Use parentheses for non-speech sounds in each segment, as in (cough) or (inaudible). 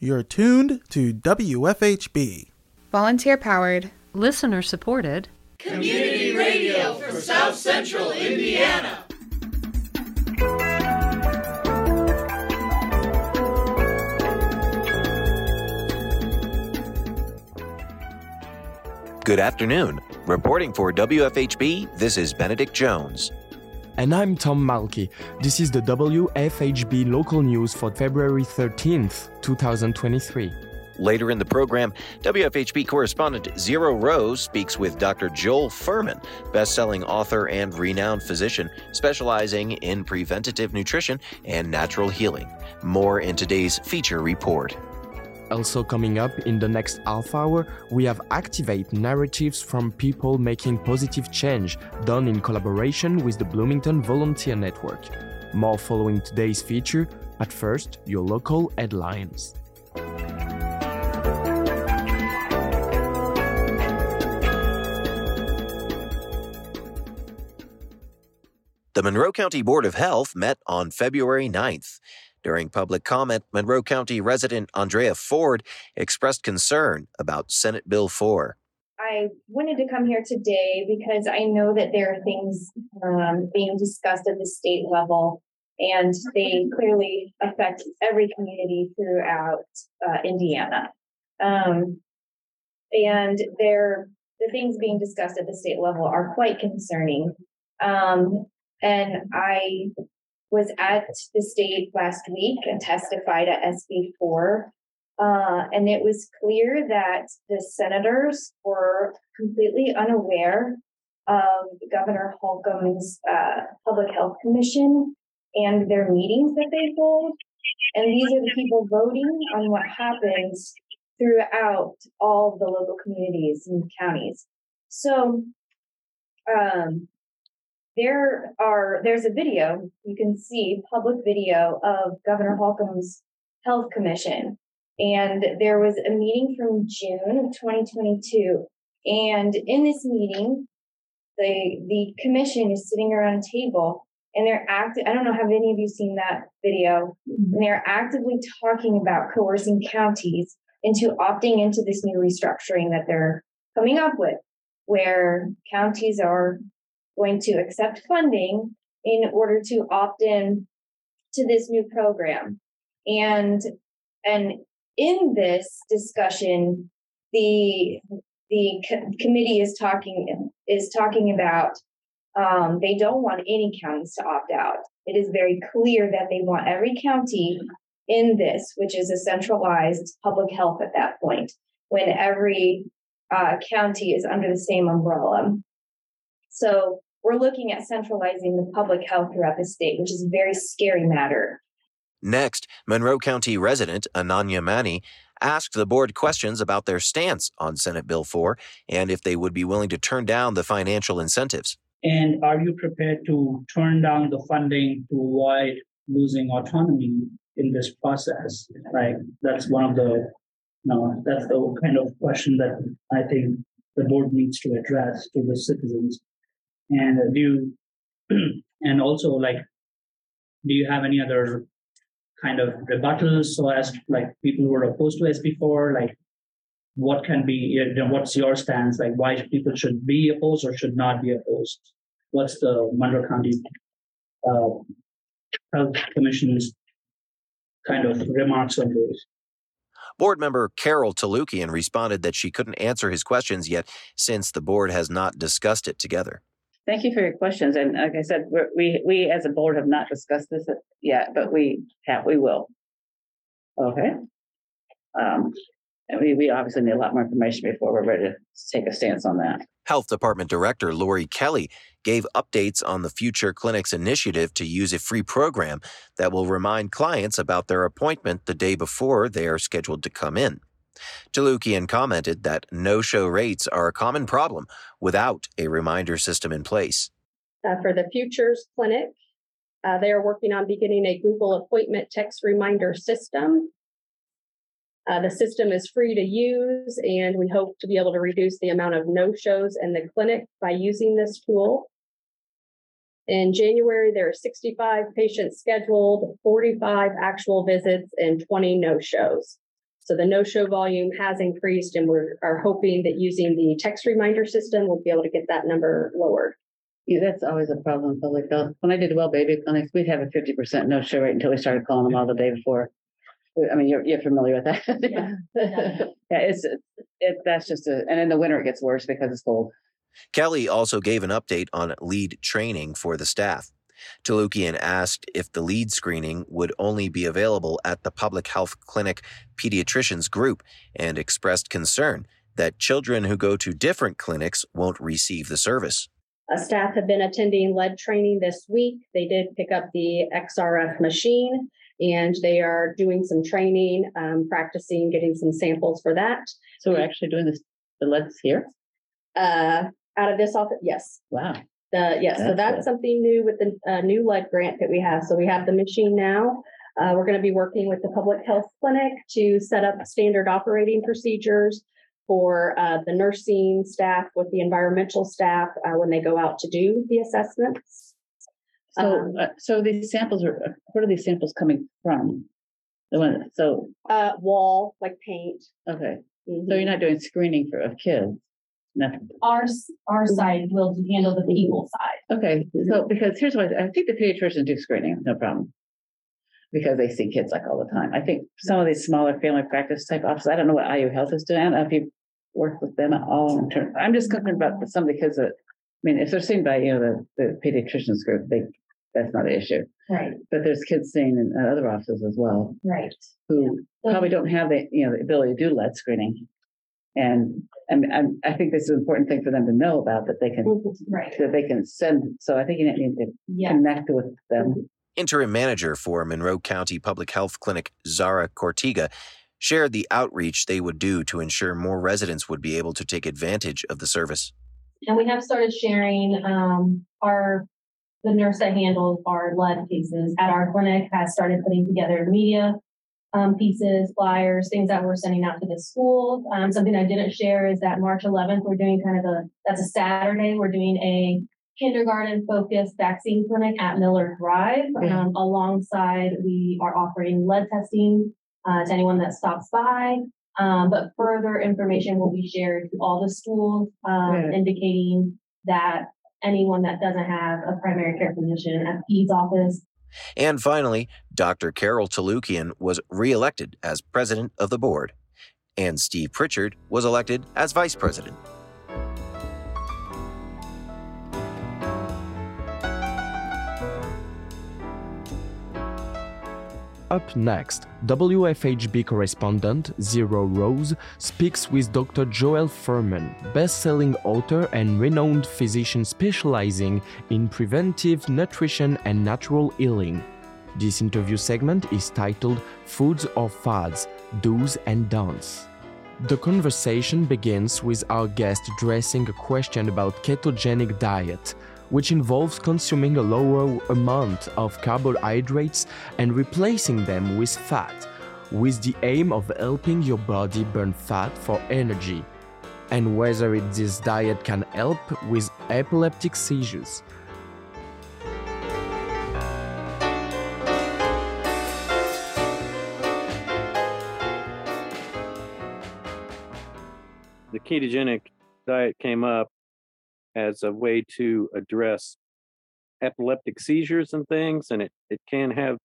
You're tuned to WFHB. Volunteer powered, listener supported, community radio for South Central Indiana. Good afternoon. Reporting for WFHB, this is Benedict Jones. And I'm Tom Malky. This is the WFHB local news for February 13th, 2023. Later in the program, WFHB correspondent Zero Rose speaks with Dr. Joel Fuhrman, best-selling author and renowned physician specializing in preventative nutrition and natural healing. More in today's feature report. Also, coming up in the next half hour, we have Activate narratives from people making positive change, done in collaboration with the Bloomington Volunteer Network. More following today's feature. At first, your local headlines. The Monroe County Board of Health met on February 9th. During public comment, Monroe County resident Andrea Ford expressed concern about Senate Bill 4. I wanted to come here today because I know that there are things um, being discussed at the state level, and they clearly affect every community throughout uh, Indiana. Um, and the things being discussed at the state level are quite concerning. Um, and I was at the state last week and testified at SB4. Uh, and it was clear that the senators were completely unaware of Governor Holcomb's uh, Public Health Commission and their meetings that they hold. And these are the people voting on what happens throughout all the local communities and counties. So um, there are there's a video you can see public video of governor holcomb's health commission. And there was a meeting from june of 2022 and in this meeting the the commission is sitting around a table and they're active i don't know have any of you seen that video? Mm-hmm. and they're actively talking about coercing counties into opting into this new restructuring that they're coming up with where counties are going to accept funding in order to opt in to this new program. And and in this discussion, the the co- committee is talking is talking about um, they don't want any counties to opt out. It is very clear that they want every county in this, which is a centralized public health at that point, when every uh, county is under the same umbrella. So we're looking at centralizing the public health throughout the state, which is a very scary matter. Next, Monroe County resident Ananya Mani asked the board questions about their stance on Senate Bill 4 and if they would be willing to turn down the financial incentives. And are you prepared to turn down the funding to avoid losing autonomy in this process? Like that's one of the no, that's the kind of question that I think the board needs to address to the citizens and do you, (clears throat) and also like do you have any other kind of rebuttals so as like people who are opposed to SB4 like what can be you know, what's your stance? Like why people should be opposed or should not be opposed? What's the monroe county uh, health commission's kind of remarks on this? Board member Carol Talukian responded that she couldn't answer his questions yet since the board has not discussed it together. Thank you for your questions. And like I said, we we as a board have not discussed this yet, but we have we will. Okay. Um, and we, we obviously need a lot more information before we're ready to take a stance on that. Health Department Director Lori Kelly gave updates on the Future Clinics initiative to use a free program that will remind clients about their appointment the day before they are scheduled to come in. Talukian commented that no show rates are a common problem without a reminder system in place. Uh, for the Futures Clinic, uh, they are working on beginning a Google appointment text reminder system. Uh, the system is free to use, and we hope to be able to reduce the amount of no shows in the clinic by using this tool. In January, there are 65 patients scheduled, 45 actual visits, and 20 no shows. So the no-show volume has increased and we're are hoping that using the text reminder system, we'll be able to get that number lower. Yeah, that's always a problem in public health. When I did well baby clinics, we'd have a fifty percent no show rate until we started calling them all the day before. I mean, you're, you're familiar with that. Yeah, (laughs) Yeah, it's, it, that's just a, and in the winter it gets worse because it's cold. Kelly also gave an update on lead training for the staff. Talukian asked if the lead screening would only be available at the public health clinic pediatricians group and expressed concern that children who go to different clinics won't receive the service. Uh, staff have been attending lead training this week. They did pick up the XRF machine and they are doing some training, um, practicing, getting some samples for that. So we're actually doing this, the leads here? Uh, out of this office, yes. Wow. The, yes, so That's something new with the uh, new lead grant that we have. So we have the machine now. Uh, we're going to be working with the public health clinic to set up standard operating procedures for uh, the nursing staff with the environmental staff uh, when they go out to do the assessments. So, Um, uh, so these samples are, where are these samples coming from? The one, so, Uh, wall, like paint. okay, so Mhm. you're not doing screening for, of kids? Nothing, Our, our mm-hmm. side will handle the people side. okay, so, mm-hmm. because here's what, I think the pediatricians do screening, no problem. Because they see kids like all the time. I think some of these smaller family practice type offices, I don't know what IU Health is doing, I don't know if you work with them at all in terms, I'm just concerned about some of the kids that, I mean, if they're seen by, you know, the, the pediatricians group, they, that's not an issue. Right, But there's kids seen in other offices as well. right. who probably don't have the, you know, the ability to do lead screening. And, and, and I think this is an important thing for them to know about, that they can. Right, that they can send, so I think you need to yeah. connect with them. Interim manager for Monroe County Public Health Clinic, Zara Cortiga, shared the outreach they would do to ensure more residents would be able to take advantage of the service. And we have started sharing, um, our, the nurse that handles our lead cases at our clinic has started putting together media um, pieces, flyers, things that we're sending out to the schools. Um, something I didn't share is that March eleventh, we're doing kind of a, that's a Saturday, we're doing a kindergarten focused vaccine clinic at Miller Drive. Yeah. Um, alongside, we are offering lead testing, uh, to anyone that stops by. Um, but further information will be shared to all the schools, um, indicating that anyone that doesn't have a primary care physician at PEDS office And finally, Dr. Carol Talukian was reelected as president of the board, and Steve Pritchard was elected as vice president. Up next, WFHB correspondent Zero Rose speaks with Dr. Joel Fuhrman, best-selling author and renowned physician specializing in preventive nutrition and natural healing. This interview segment is titled Foods or Fads, Do's and Don'ts. The conversation begins with our guest addressing a question about ketogenic diet, which involves consuming a lower amount of carbohydrates and replacing them with fat, with the aim of helping your body burn fat for energy, and whether this diet can help with epileptic seizures. the ketogenic diet came up as a way to address epileptic seizures and things, and it, it can have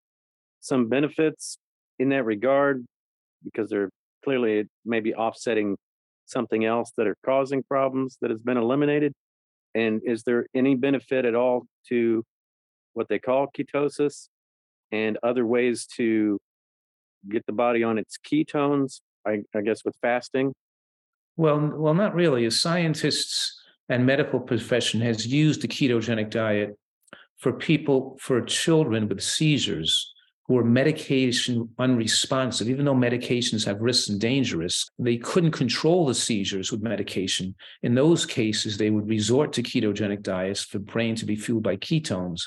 some benefits in that regard because they're clearly maybe offsetting something else that are causing problems that has been eliminated. And is there any benefit at all to what they call ketosis and other ways to get the body on its ketones? I, I guess with fasting. Well, well, not really. As scientists and medical profession has used the ketogenic diet for people, for children with seizures who are medication unresponsive, even though medications have risks and dangerous, they couldn't control the seizures with medication. In those cases, they would resort to ketogenic diets for brain to be fueled by ketones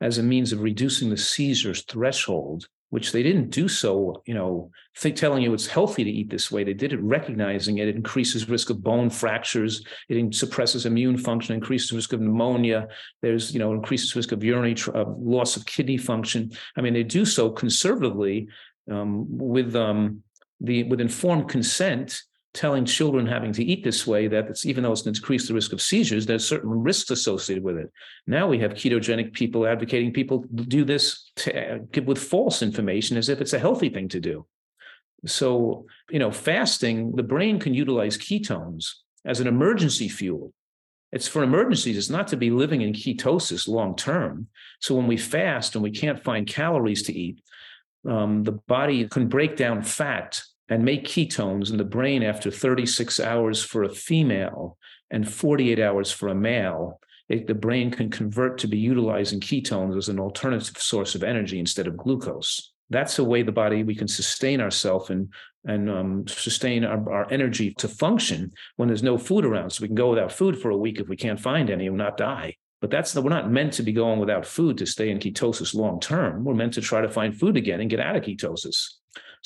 as a means of reducing the seizures threshold which they didn't do so, you know, think, telling you it's healthy to eat this way. They did it recognizing it. It increases risk of bone fractures. It suppresses immune function, increases risk of pneumonia. There's, you know, increases risk of urinary tr- loss of kidney function. I mean, they do so conservatively um, with um, the with informed consent, telling children having to eat this way that it's even though it's going to the risk of seizures, there's certain risks associated with it. Now we have ketogenic people advocating people do this to, uh, with false information as if it's a healthy thing to do. So, you know, fasting, the brain can utilize ketones as an emergency fuel. It's for emergencies. It's not to be living in ketosis long term. So when we fast and we can't find calories to eat, um, the body can break down fat and make ketones in the brain after 36 hours for a female and 48 hours for a male. It, the brain can convert to be utilizing ketones as an alternative source of energy instead of glucose. That's a way the body we can sustain ourselves and and um, sustain our, our energy to function when there's no food around. So we can go without food for a week if we can't find any and not die. But that's the, we're not meant to be going without food to stay in ketosis long term. We're meant to try to find food again and get out of ketosis.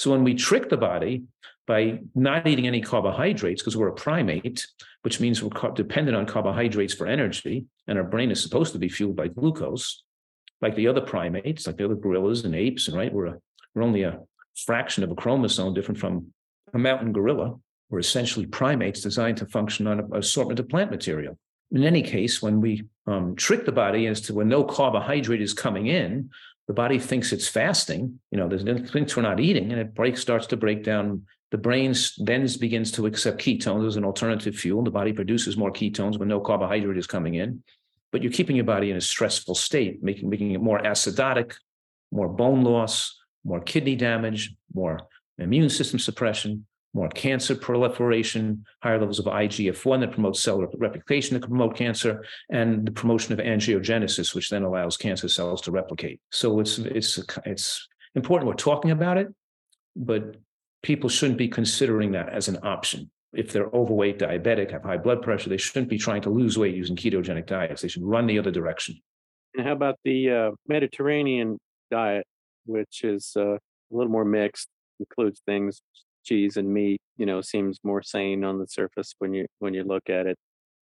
So when we trick the body by not eating any carbohydrates, because we're a primate, which means we're dependent on carbohydrates for energy, and our brain is supposed to be fueled by glucose, like the other primates, like the other gorillas and apes, and right, we're a, we're only a fraction of a chromosome different from a mountain gorilla. We're essentially primates designed to function on an assortment of plant material. In any case, when we um, trick the body as to when no carbohydrate is coming in, the body thinks it's fasting. You know, there's things we're not eating, and it breaks starts to break down. The brain then begins to accept ketones as an alternative fuel. The body produces more ketones when no carbohydrate is coming in, but you're keeping your body in a stressful state, making making it more acidotic, more bone loss, more kidney damage, more immune system suppression, more cancer proliferation, higher levels of IGF-1 that promotes cell replication that can promote cancer, and the promotion of angiogenesis, which then allows cancer cells to replicate. So it's it's it's important we're talking about it, but people shouldn't be considering that as an option. If they're overweight, diabetic, have high blood pressure, they shouldn't be trying to lose weight using ketogenic diets. They should run the other direction. And how about the uh, Mediterranean diet, which is uh, a little more mixed, includes things cheese and meat, you know, seems more sane on the surface when you when you look at it.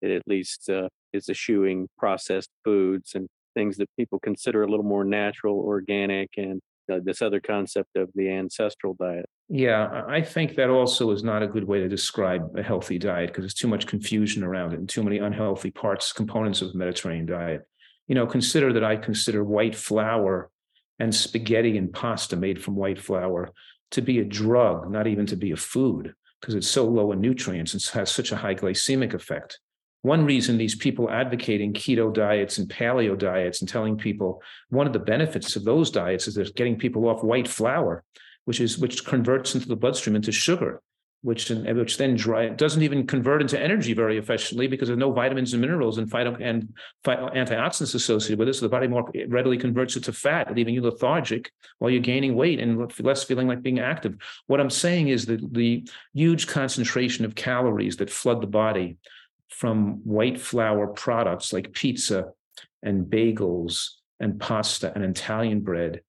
It at least uh, is eschewing processed foods and things that people consider a little more natural, organic, and uh, this other concept of the ancestral diet. Yeah, I think that also is not a good way to describe a healthy diet because there's too much confusion around it and too many unhealthy parts, components of the Mediterranean diet. You know, consider that I consider white flour and spaghetti and pasta made from white flour to be a drug, not even to be a food, because it's so low in nutrients and (laughs) has such a high glycemic effect. One reason these people advocating keto diets and paleo diets and telling people one of the benefits of those diets is they're getting people off white flour, which is which converts into the bloodstream into sugar which which then dry doesn't even convert into energy very efficiently because there's no vitamins and minerals and phyto and phyto, antioxidants associated with it. So the body more readily converts it to fat, leaving you lethargic while you're gaining weight and less feeling like being active. What I'm saying is that the huge concentration of calories that flood the body from white flour products like pizza and bagels and pasta and Italian bread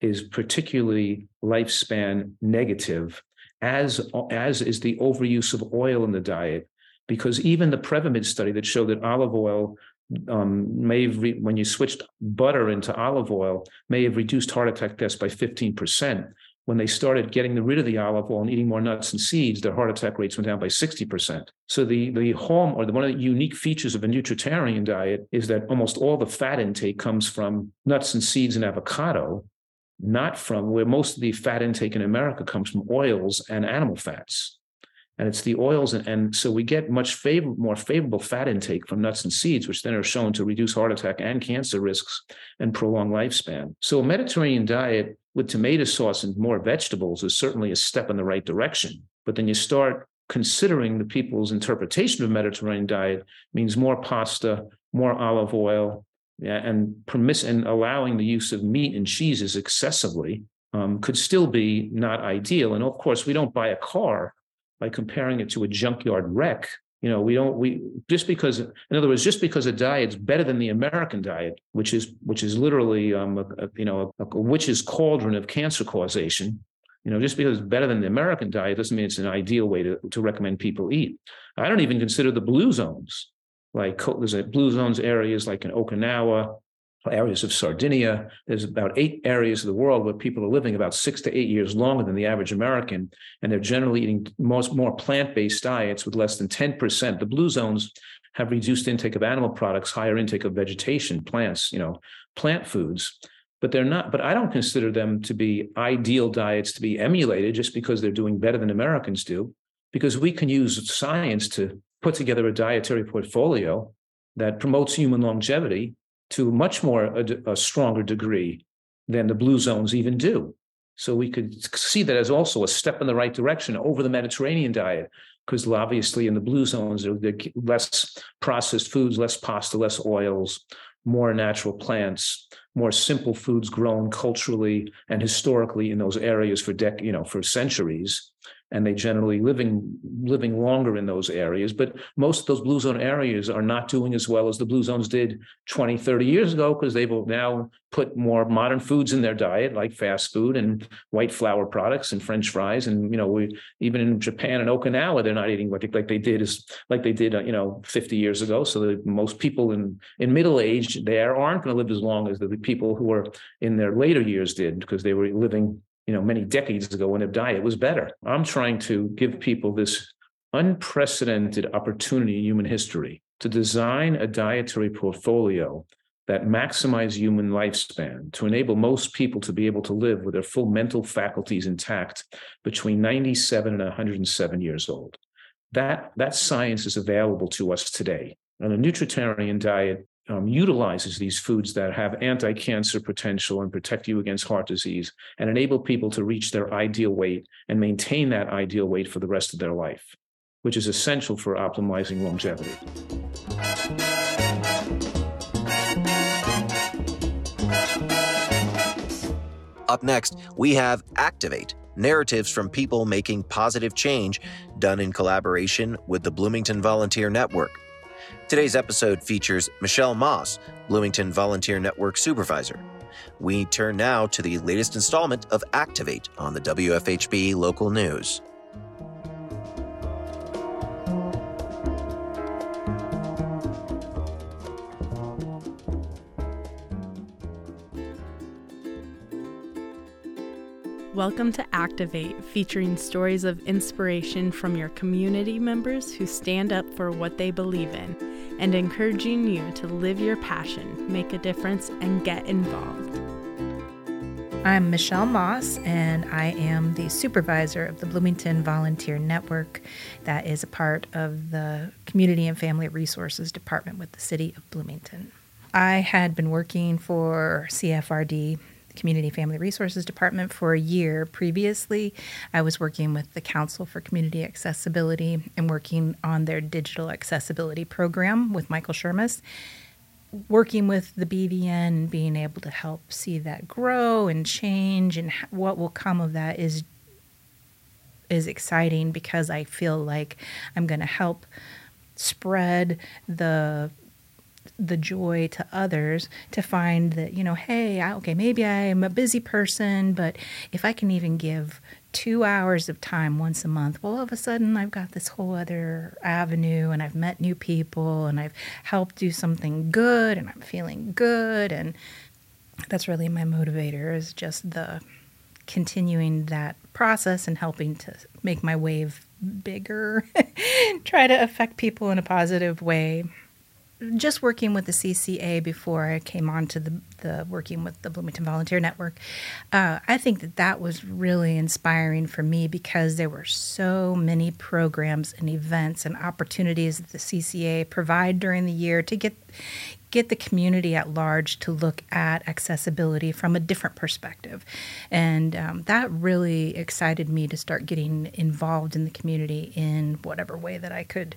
is particularly lifespan negative as as is the overuse of oil in the diet because even the PREDIMED study that showed that olive oil um, may have re- when you switched butter into olive oil may have reduced heart attack deaths by 15% when they started getting rid of the olive oil and eating more nuts and seeds their heart attack rates went down by 60% so the the home or the, one of the unique features of a nutritarian diet is that almost all the fat intake comes from nuts and seeds and avocado not from where most of the fat intake in America comes from oils and animal fats. And it's the oils, and, and so we get much favor, more favorable fat intake from nuts and seeds, which then are shown to reduce heart attack and cancer risks and prolong lifespan. So a Mediterranean diet with tomato sauce and more vegetables is certainly a step in the right direction. But then you start considering the people's interpretation of Mediterranean diet means more pasta, more olive oil, yeah, and permiss and allowing the use of meat and cheeses excessively um, could still be not ideal. And of course, we don't buy a car by comparing it to a junkyard wreck. You know, we don't we just because in other words, just because a diet's better than the American diet, which is which is literally um, a, a, you know a, a witch's cauldron of cancer causation. You know, just because it's better than the American diet doesn't mean it's an ideal way to, to recommend people eat. I don't even consider the blue zones like there's a blue zones areas like in Okinawa areas of Sardinia. There's about eight areas of the world where people are living about six to eight years longer than the average American, and they're generally eating most more plant-based diets with less than 10%. The blue zones have reduced intake of animal products, higher intake of vegetation, plants, you know, plant foods. But they're not, but I don't consider them to be ideal diets to be emulated just because they're doing better than Americans do, because we can use science to put together a dietary portfolio that promotes human longevity to much more a, a stronger degree than the blue zones even do. So we could see that as also a step in the right direction over the Mediterranean diet, because obviously in the blue zones there are less processed foods, less pasta, less oils, more natural plants, more simple foods grown culturally and historically in those areas for dec- you know for centuries and they generally living living longer in those areas but most of those blue zone areas are not doing as well as the blue zones did 20 30 years ago because they've now put more modern foods in their diet like fast food and white flour products and french fries and you know we even in japan and okinawa they're not eating what like they did is like they did uh, you know 50 years ago so that most people in in middle age there aren't going to live as long as the people who are in their later years did because they were living you know, many decades ago when their diet was better. I'm trying to give people this unprecedented opportunity in human history to design a dietary portfolio that maximize human lifespan to enable most people to be able to live with their full mental faculties intact between 97 and 107 years old. That, that science is available to us today. And a nutritarian diet um, utilizes these foods that have anti-cancer potential and protect you against heart disease and enable people to reach their ideal weight and maintain that ideal weight for the rest of their life, which is essential for optimizing longevity. Up next, we have Activate narratives from people making positive change, done in collaboration with the Bloomington Volunteer Network. Today's episode features Michelle Moss, Bloomington Volunteer Network Supervisor. We turn now to the latest installment of Activate on the WFHB local news. Welcome to Activate, featuring stories of inspiration from your community members who stand up for what they believe in and encouraging you to live your passion, make a difference, and get involved. I'm Michelle Moss, and I am the supervisor of the Bloomington Volunteer Network, that is a part of the Community and Family Resources Department with the City of Bloomington. I had been working for CFRD Community Family Resources Department for a year. Previously, I was working with the Council for Community Accessibility and working on their digital accessibility program with Michael Shermis. Working with the BVN, being able to help see that grow and change, and what will come of that is is exciting because I feel like I'm going to help spread the the joy to others to find that you know hey I, okay maybe i'm a busy person but if i can even give two hours of time once a month well all of a sudden i've got this whole other avenue and i've met new people and i've helped do something good and i'm feeling good. And that's really my motivator is just the continuing that process and helping to make my wave bigger (laughs) try to affect people in a positive way just working with the CCA before I came on to the, the working with the Bloomington Volunteer Network, uh, I think that that was really inspiring for me because there were so many programs and events and opportunities that the CCA provide during the year to get get the community at large to look at accessibility from a different perspective. And um, that really excited me to start getting involved in the community in whatever way that I could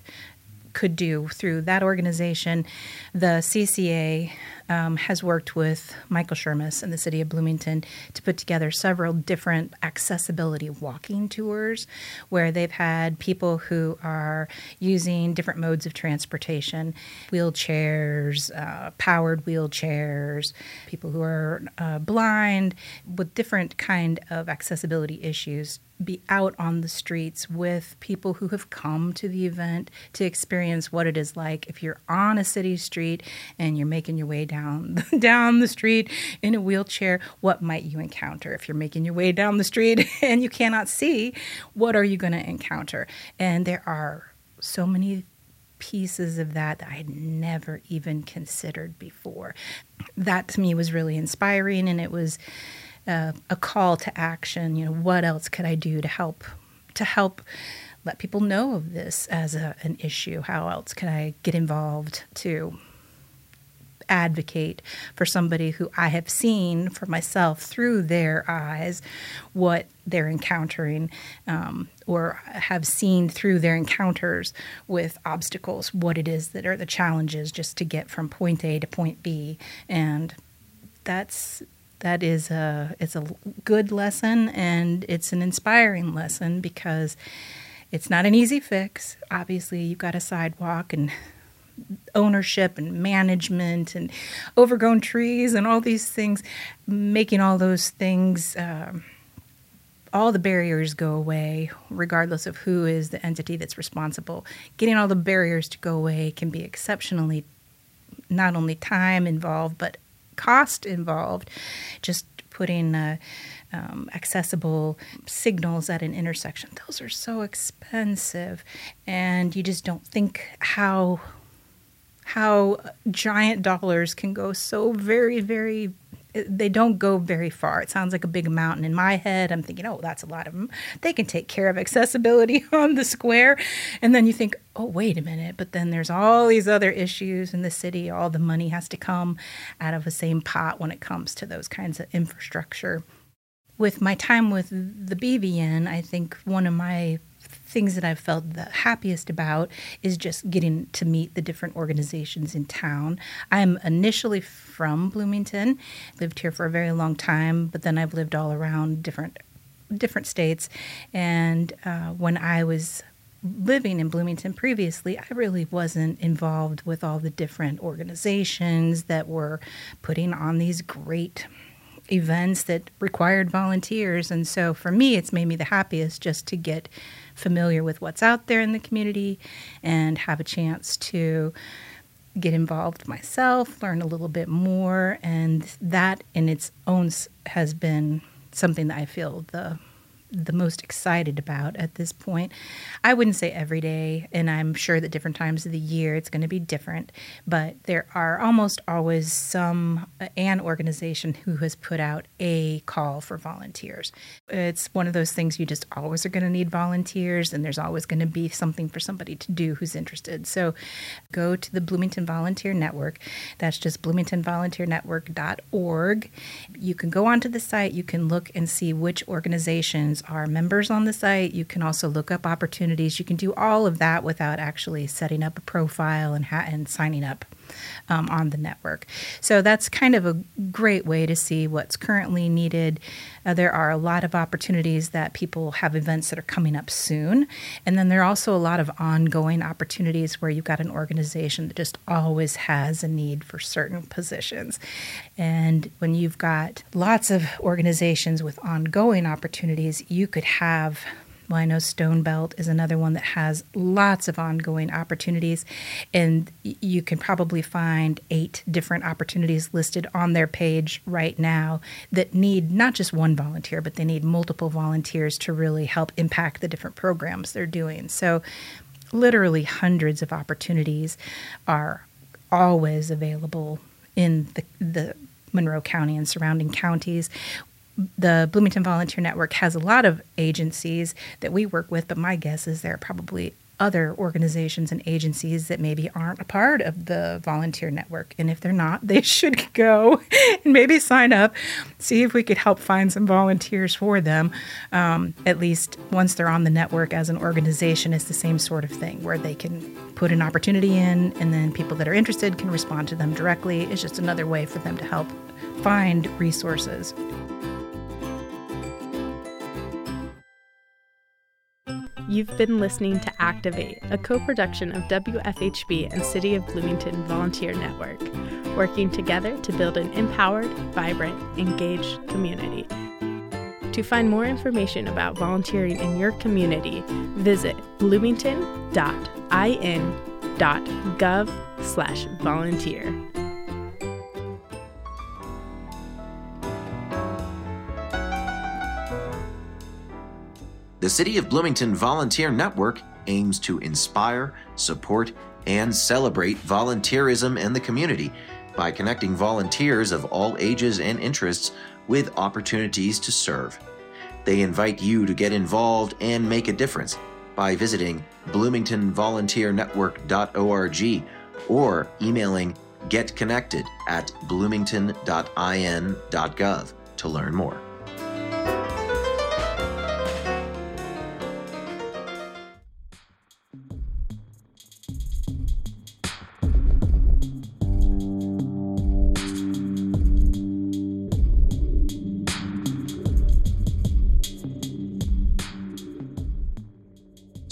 could do through that organization. The CCA um, has worked with Michael Shermis and the city of Bloomington to put together several different accessibility walking tours where they've had people who are using different modes of transportation wheelchairs, uh, powered wheelchairs, people who are uh, blind with different kind of accessibility issues be out on the streets with people who have come to the event to experience what it is like. If you're on a city street and you're making your way down (laughs) down the street in a wheelchair what might you encounter? If you're making your way down the street (laughs) and you cannot see what are you going to encounter? And there are so many pieces of that that I had never even considered before. That to me was really inspiring, and it was uh, a call to action. You know, what else could I do to help to help let people know of this as a, an issue? How else can I get involved to advocate for somebody who I have seen for myself through their eyes what they're encountering um, or have seen through their encounters with obstacles what it is that are the challenges just to get from point A to point B and that's that is a it's a good lesson and it's an inspiring lesson because it's not an easy fix obviously you've got a sidewalk and ownership and management and overgrown trees and all these things, making all those things, um, all the barriers go away, regardless of who is the entity that's responsible. Getting all the barriers to go away can be exceptionally not only time involved, but cost involved. Just putting uh, um, accessible signals at an intersection, those are so expensive. And you just don't think how how giant dollars can go so very, very they don't go very far. It sounds like a big mountain. In my head, I'm thinking, oh, that's a lot of them. They can take care of accessibility (laughs) on the square. And then you think, oh, wait a minute. But then there's all these other issues in the city. All the money has to come out of the same pot when it comes to those kinds of infrastructure. With my time with the BVN, I think one of my things that I've felt the happiest about is just getting to meet the different organizations in town. I'm initially from Bloomington, lived here for a very long time, but then I've lived all around different different states. And uh, when I was living in Bloomington previously, I really wasn't involved with all the different organizations that were putting on these great events that required volunteers. And so for me, it's made me the happiest just to get familiar with what's out there in the community and have a chance to get involved myself, learn a little bit more, and that in its own has been something that I feel the the most excited about at this point. I wouldn't say every day, and I'm sure that different times of the year it's going to be different, but there are almost always some uh, an organization who has put out a call for volunteers. It's one of those things you just always are going to need volunteers, and there's always going to be something for somebody to do who's interested. So go to the Bloomington Volunteer Network. That's just bloomingtonvolunteernetwork.org. You can go onto the site, you can look and see which organizations are members on the site. You can also look up opportunities. You can do all of that without actually setting up a profile and, ha- and signing up um, on the network. So that's kind of a great way to see what's currently needed. Uh, there are a lot of opportunities that people have events that are coming up soon. And then there are also a lot of ongoing opportunities where you've got an organization that just always has a need for certain positions. And when you've got lots of organizations with ongoing opportunities, you could have well, I know Stone Belt is another one that has lots of ongoing opportunities, and you can probably find eight different opportunities listed on their page right now that need not just one volunteer, but they need multiple volunteers to really help impact the different programs they're doing. So, literally hundreds of opportunities are always available in the, the Monroe County and surrounding counties the Bloomington Volunteer Network has a lot of agencies that we work with, but my guess is there are probably other organizations and agencies that maybe aren't a part of the volunteer network. And if they're not, (laughs) they should go (laughs) and maybe sign up, see if we could help find some volunteers for them. Um, at least once they're on the network as an organization, it's the same sort of thing where they can put an opportunity in and then people that are interested can respond to them directly. It's just another way for them to help find resources. You've been listening to Activate, a co production of WFHB and City of Bloomington Volunteer Network, working together to build an empowered, vibrant, engaged community. To find more information about volunteering in your community, visit bloomington.in.gov slash volunteer. The City of Bloomington Volunteer Network aims to inspire, support, and celebrate volunteerism in the community by connecting volunteers of all ages and interests with opportunities to serve. They invite you to get involved and make a difference by visiting bloomingtonvolunteernetwork.org or emailing getconnected at bloomington.in.gov to learn more.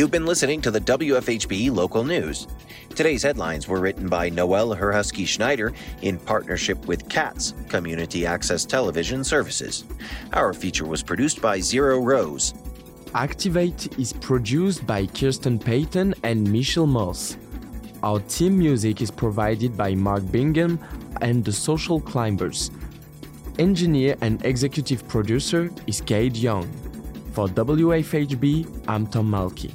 You've been listening to the WFHB local news. Today's headlines were written by Noel Herhusky Schneider in partnership with CATS, Community Access Television Services. Our feature was produced by Zero Rose. Activate is produced by Kirsten Payton and Michelle Moss. Our team music is provided by Mark Bingham and the Social Climbers. Engineer and executive producer is Kate Young. For WFHB, I'm Tom Malky.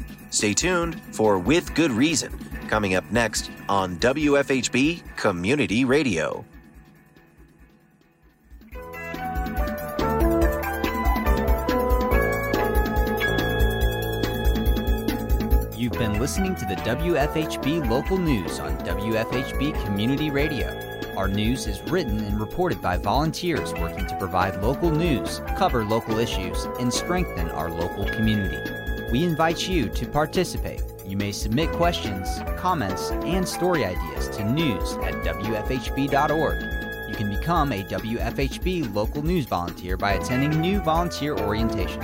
Stay tuned for With Good Reason, coming up next on WFHB Community Radio. You've been listening to the WFHB local news on WFHB Community Radio. Our news is written and reported by volunteers working to provide local news, cover local issues, and strengthen our local community. We invite you to participate. You may submit questions, comments, and story ideas to news at WFHB.org. You can become a WFHB local news volunteer by attending new volunteer orientation.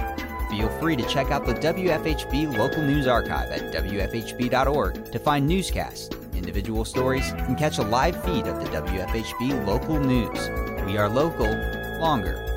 Feel free to check out the WFHB local news archive at WFHB.org to find newscasts, individual stories, and catch a live feed of the WFHB local news. We are local, longer,